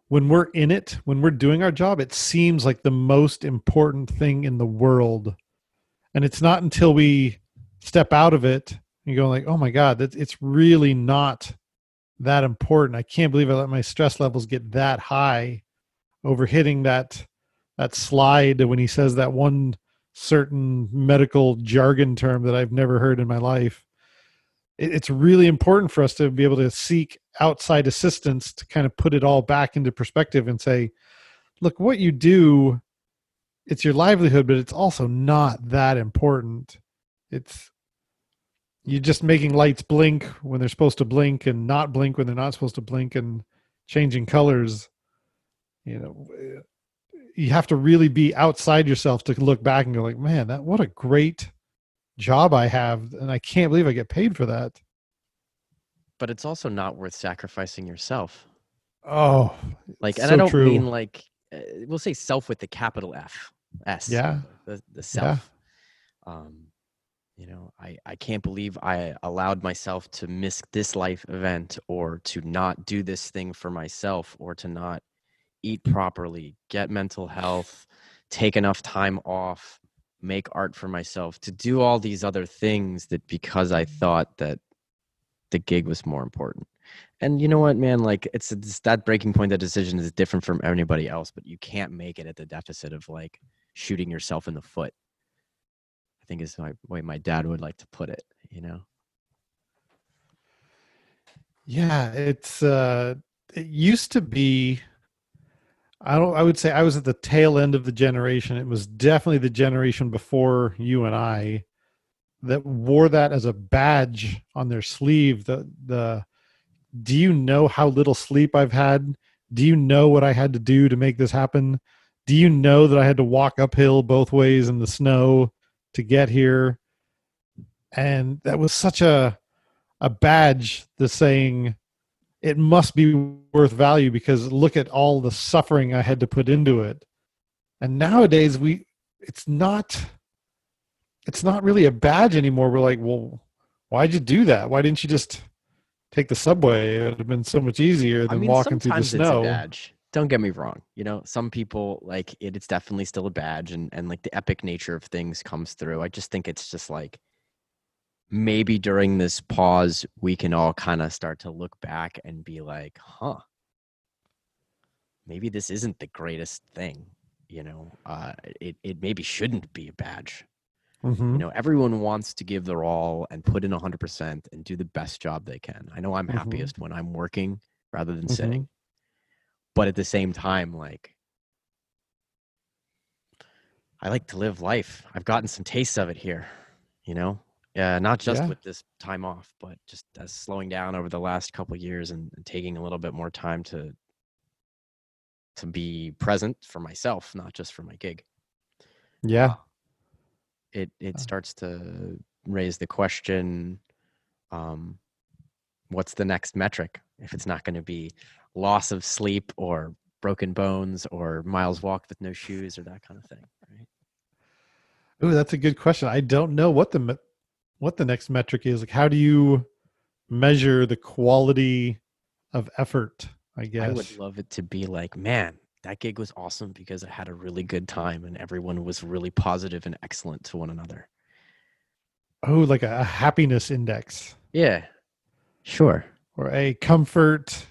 when we're in it, when we're doing our job, it seems like the most important thing in the world. And it's not until we step out of it and go like, "Oh my god, that it's really not that important. I can't believe I let my stress levels get that high over hitting that that slide when he says that one certain medical jargon term that I've never heard in my life it's really important for us to be able to seek outside assistance to kind of put it all back into perspective and say look what you do it's your livelihood but it's also not that important it's you're just making lights blink when they're supposed to blink and not blink when they're not supposed to blink and changing colors you know you have to really be outside yourself to look back and go like man that what a great job I have, and I can't believe I get paid for that. But it's also not worth sacrificing yourself. Oh, like, and so I don't true. mean like uh, we'll say self with the capital F, S. Yeah, the the self. Yeah. Um, you know, I I can't believe I allowed myself to miss this life event, or to not do this thing for myself, or to not eat properly, get mental health, take enough time off make art for myself, to do all these other things that because I thought that the gig was more important. And you know what, man? Like it's, it's that breaking point. That decision is different from anybody else, but you can't make it at the deficit of like shooting yourself in the foot. I think is my way my dad would like to put it. You know. Yeah, it's uh, it used to be I don't. I would say I was at the tail end of the generation. It was definitely the generation before you and I that wore that as a badge on their sleeve. The the. Do you know how little sleep I've had? Do you know what I had to do to make this happen? Do you know that I had to walk uphill both ways in the snow to get here? And that was such a a badge. The saying it must be worth value because look at all the suffering I had to put into it. And nowadays we it's not it's not really a badge anymore. We're like, well, why'd you do that? Why didn't you just take the subway? It would have been so much easier than I mean, walking through the snow. It's a badge. Don't get me wrong. You know, some people like it, it's definitely still a badge and, and like the epic nature of things comes through. I just think it's just like maybe during this pause we can all kind of start to look back and be like huh maybe this isn't the greatest thing you know uh, it, it maybe shouldn't be a badge Mhm. You know, everyone wants to give their all and put in 100% and do the best job they can. I know I'm Mhm. happiest when I'm working rather than Mhm. sitting. But at the same time, like, I like to live life. I've gotten some taste of it here, you know? Yeah, not just Yeah. with this time off, but just as slowing down over the last couple years and, and taking a little bit more time to to be present for myself, not just for my gig. Yeah. It it Uh. starts to raise the question, um, what's the next metric if it's not going to be loss of sleep or broken bones or miles walked with no shoes or that kind of thing, right? Ooh, that's a good question. I don't know what the what the next metric is. Like, how do you measure the quality of effort? I guess. I would love it to be like, man, that gig was awesome because I had a really good time and everyone was really positive and excellent to one another. oh, like a happiness index Yeah, sure. or a comfort,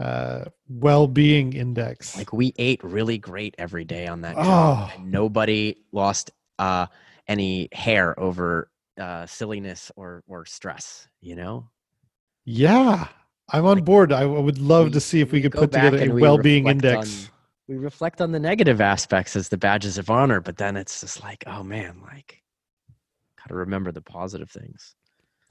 uh, well-being index. Like we ate really great every day on that Oh. and nobody lost uh, any hair over uh, silliness or or stress. You know, yeah, I'm on Like, board. I would love we- to see if we, we could put together a we well-being index. on- we reflect on the negative aspects as the badges of honor, but then it's just like, oh man, like, gotta remember the positive things.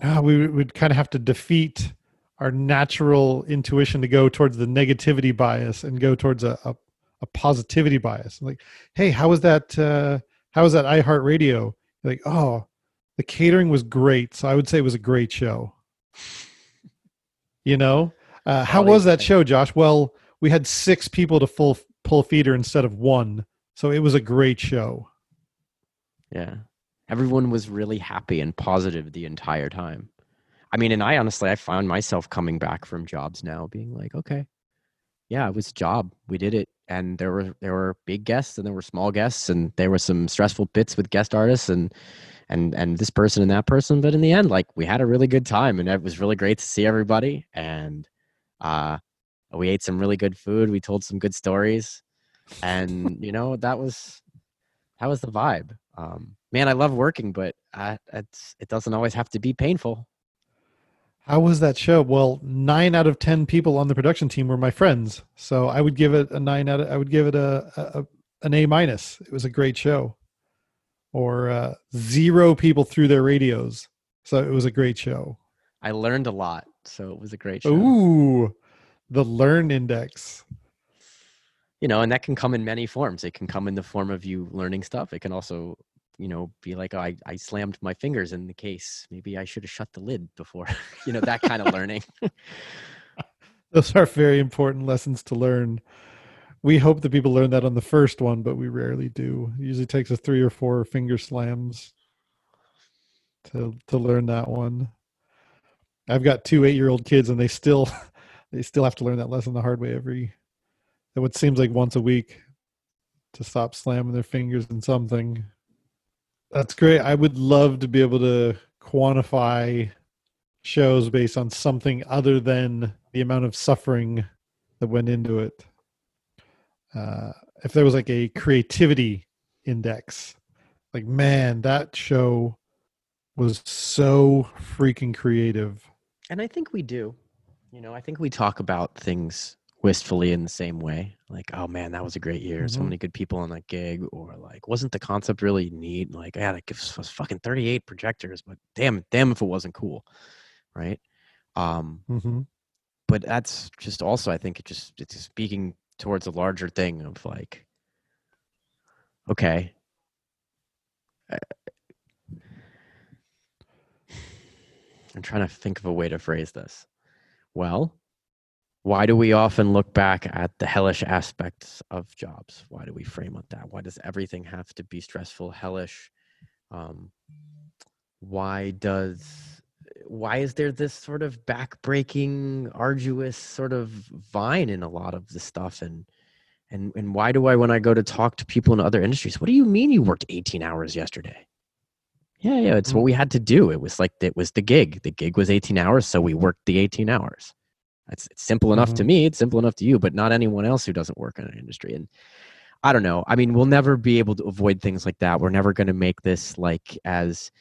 Ah, we would kind of have to defeat our natural intuition to go towards the negativity bias and go towards a, a, a positivity bias. Like, hey, how was that? Uh, how was that iHeartRadio? Like, oh, the catering was great, so I would say it was a great show. You know, uh, how was that show, Josh? Well, we had six people to full pull feeder instead of one, so it was a great show. Yeah. Everyone was really happy and positive the entire time. I mean, and I honestly, I found myself coming back from jobs now being like, okay, yeah, it was a job. We did it. And there were, there were big guests and there were small guests and there were some stressful bits with guest artists and, and, and this person and that person. But in the end, like we had a really good time and it was really great to see everybody. And, uh, we ate some really good food. We told some good stories and, you know, that was, that was the vibe. Um, man, I love working, but I, it's, it doesn't always have to be painful. How was that show? Well, nine out of ten people on the production team were my friends, so I would give it a nine out. Of, I would give it a, a an A minus. It was a great show. Or uh, zero people threw their radios, so it was a great show. I learned a lot, so it was a great show. Ooh, the learn index. You know, and that can come in many forms. It can come in the form of you learning stuff. It can also, you know, be like, oh, I, I slammed my fingers in the case. Maybe I should have shut the lid before. you know, that kind of learning. Those are very important lessons to learn. We hope that people learn that on the first one, but we rarely do. It usually takes us three or four finger slams to to learn that one. I've got two eight year old kids and they still they still have to learn that lesson the hard way every what seems like once a week to stop slamming their fingers in something. That's great. I would love to be able to quantify shows based on something other than the amount of suffering that went into it. Uh, if there was like a creativity index, like man, that show was so freaking creative. and I think we do. You know, I think we talk about things wistfully in the same way. Like, oh man, that was a great year. So Mhm. many good people on that gig. Or like, wasn't the concept really neat? Like, yeah, that gives us fucking 38 projectors, but damn, damn if it wasn't cool. Right. Um, hmm but that's just also, I think it just, it's just speaking towards a larger thing of like, okay. uh, I'm trying to think of a way to phrase this. Well, why do we often look back at the hellish aspects of jobs? Why do we frame up that? Why does everything have to be stressful, hellish? Um, why does why is there this sort of backbreaking, arduous sort of vine in a lot of the stuff? And and and why do I when I go to talk to people in other industries, what do you mean you worked 18 hours yesterday? Yeah, yeah, it's what we had to do. It was like it was the gig. The gig was 18 hours, so we worked the 18 hours. It's, it's simple enough to Mhm. me. It's simple enough to you, but not anyone else who doesn't work in an industry. And I don't know. I mean, we'll never be able to avoid things like that. We're never going to make this like as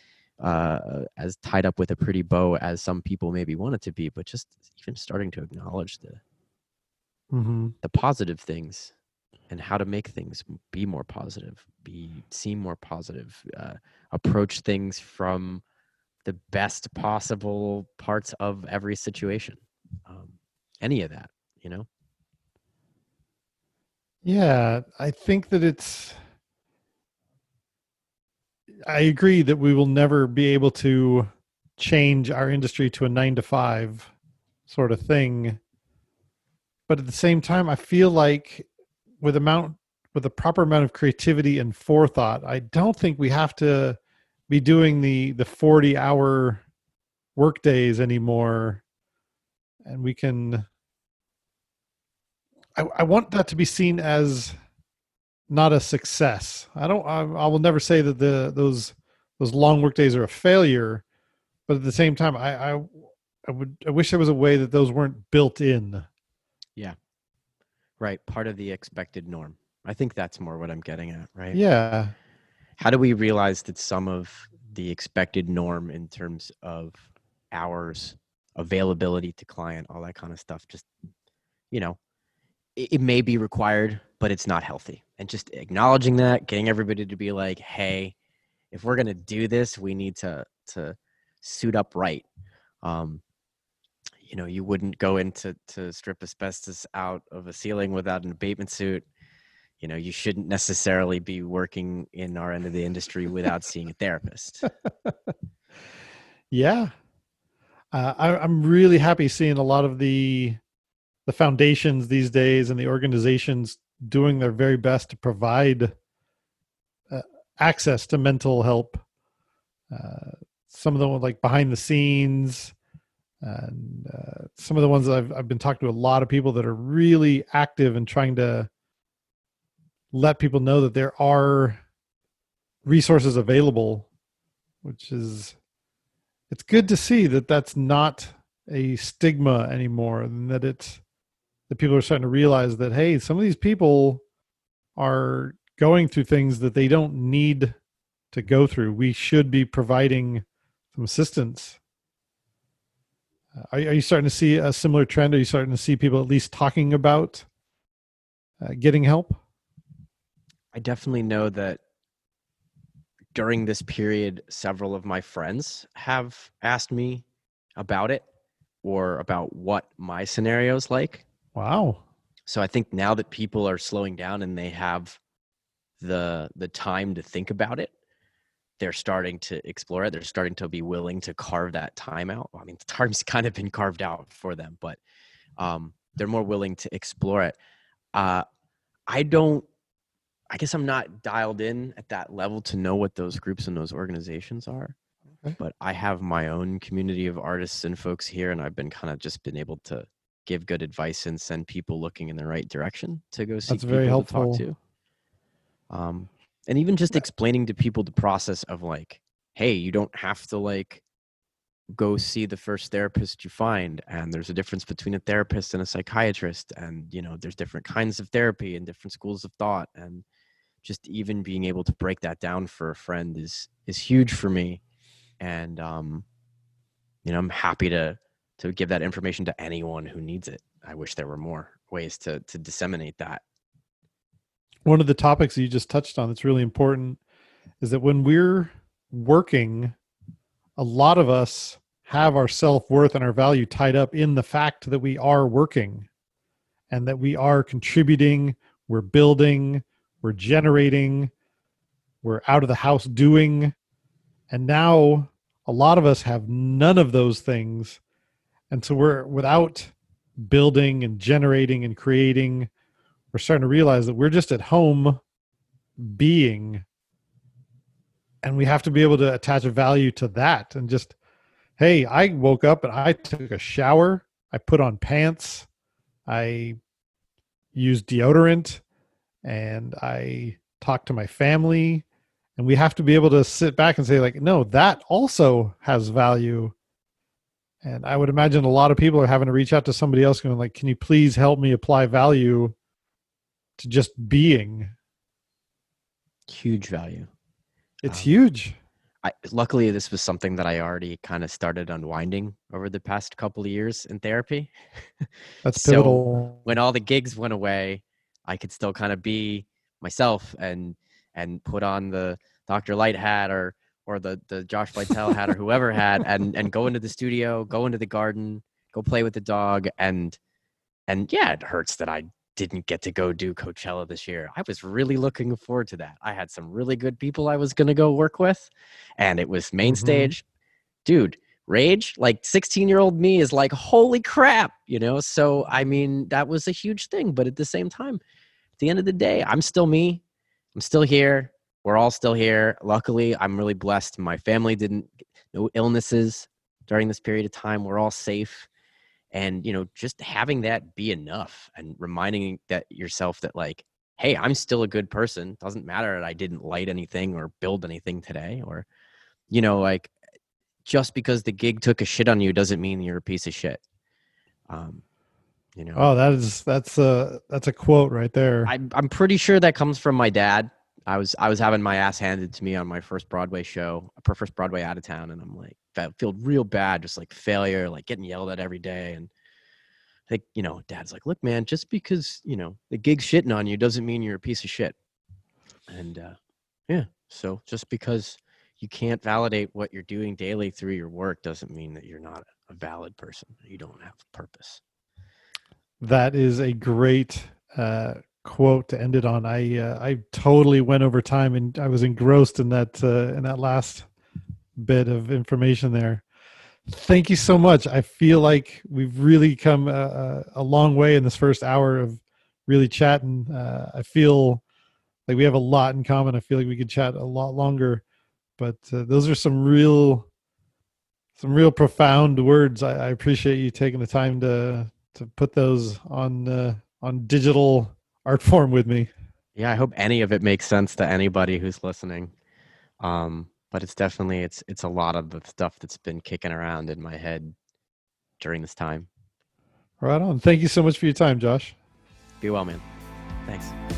uh, as tied up with a pretty bow as some people maybe want it to be. But just even starting to acknowledge the Mm-hmm. the positive things and how to make things be more positive, be seem more positive, uh, approach things from the best possible parts of every situation. Um, any of that, you know. Yeah, I think that it's. I agree that we will never be able to change our industry to a nine to five sort of thing. But at the same time, I feel like with amount with the proper amount of creativity and forethought, I don't think we have to be doing the the 40 hour work days anymore. And we can I, I want that to be seen as not a success. I don't. I, I will never say that the those those long work days are a failure, but at the same time, I I, I would I wish there was a way that those weren't built in. Yeah, right, part of the expected norm. I think that's more what I'm getting at, right? Yeah, How do we realize that some of the expected norm in terms of hours, availability to client, all that kind of stuff, just you know, it, it may be required, but it's not healthy. And just acknowledging that, getting everybody to be like, hey, if we're gonna do this, we need to to suit up right. Um, you know, you wouldn't go into to strip asbestos out of a ceiling without an abatement suit. You know, you shouldn't necessarily be working in our end of the industry without seeing a therapist. yeah. Uh, I, I'm really happy seeing a lot of the the foundations these days and the organizations doing their very best to provide uh, access to mental help. Uh, some of them like behind the scenes, and uh, some of the ones that I've I've been talking to a lot of people that are really active and trying to let people know that there are resources available, which is it's good to see that that's not a stigma anymore, and that it's that people are starting to realize that hey, some of these people are going through things that they don't need to go through. We should be providing some assistance. Uh, Are, are you starting to see a similar trend? Are you starting to see people at least talking about uh, getting help? I definitely know that during this period, several of my friends have asked me about it or about what my scenario is like. Wow. So I think now that people are slowing down and they have the the time to think about it, they're starting to explore it. They're starting to be willing to carve that time out. I mean, the time's kind of been carved out for them, but um, they're more willing to explore it. Uh, I don't. I guess I'm not dialed in at that level to know what those groups and those organizations are. Okay. But I have my own community of artists and folks here, and I've been kind of just been able to give good advice and send people looking in the right direction to go see That's very people to helpful. talk to. Um, and even just explaining to people the process of like, hey, you don't have to like go see the first therapist you find, and there's a difference between a therapist and a psychiatrist, and you know, there's different kinds of therapy and different schools of thought, and just even being able to break that down for a friend is is huge for me, and um, you know, I'm happy to to give that information to anyone who needs it. I wish there were more ways to to disseminate that. One of the topics that you just touched on that's really important is that when we're working, a lot of us have our self worth and our value tied up in the fact that we are working and that we are contributing, we're building, we're generating, we're out of the house doing. And now a lot of us have none of those things. And so we're without building and generating and creating, we're starting to realize that we're just at home being. And we have to be able to attach a value to that and just, hey, I woke up and I took a shower, I put on pants, I used deodorant, and I talk to my family. And we have to be able to sit back and say, like, no, that also has value. And I would imagine a lot of people are having to reach out to somebody else going, like, can you please help me apply value to just being? Huge value. It's um, huge. I, luckily, this was something that I already kind of started unwinding over the past couple of years in therapy. That's pivotal. So when all the gigs went away, I could still kind of be myself and and put on the Dr. Light hat or or the the Josh Vitale hat or whoever had and and go into the studio, go into the garden, go play with the dog and and yeah, it hurts that I didn't get to go do Coachella this year. I was really looking forward to that. I had some really good people I was going to go work with, and it was main mm-hmm. stage. Dude, rage, like 16 year old me is like, holy crap, you know? So, I mean, that was a huge thing. But at the same time, at the end of the day, I'm still me. I'm still here. We're all still here. Luckily, I'm really blessed. My family didn't, no illnesses during this period of time. We're all safe and you know just having that be enough and reminding that yourself that like hey i'm still a good person doesn't matter that i didn't light anything or build anything today or you know like just because the gig took a shit on you doesn't mean you're a piece of shit um you know oh that is that's a that's a quote right there i'm, I'm pretty sure that comes from my dad I was I was having my ass handed to me on my first Broadway show, first Broadway out of town, and I'm like, I feel real bad, just like failure, like getting yelled at every day. And I think you know, Dad's like, look, man, just because you know the gig's shitting on you doesn't mean you're a piece of shit. And uh, yeah, so just because you can't validate what you're doing daily through your work doesn't mean that you're not a valid person. You don't have purpose. That is a great uh, quote to end it on. I uh, I totally went over time and I was engrossed in that uh, in that last bit of information there. Thank you so much. I feel like we've really come a, a long way in this first hour of really chatting. Uh, I feel like we have a lot in common. I feel like we could chat a lot longer, but uh, those are some real some real profound words. I, I, appreciate you taking the time to to put those on uh, on digital art form with me. Yeah, I hope any of it makes sense to anybody who's listening. Um, but it's definitely it's it's a lot of the stuff that's been kicking around in my head during this time. Right on. Thank you so much for your time, Josh. Be well, man. Thanks.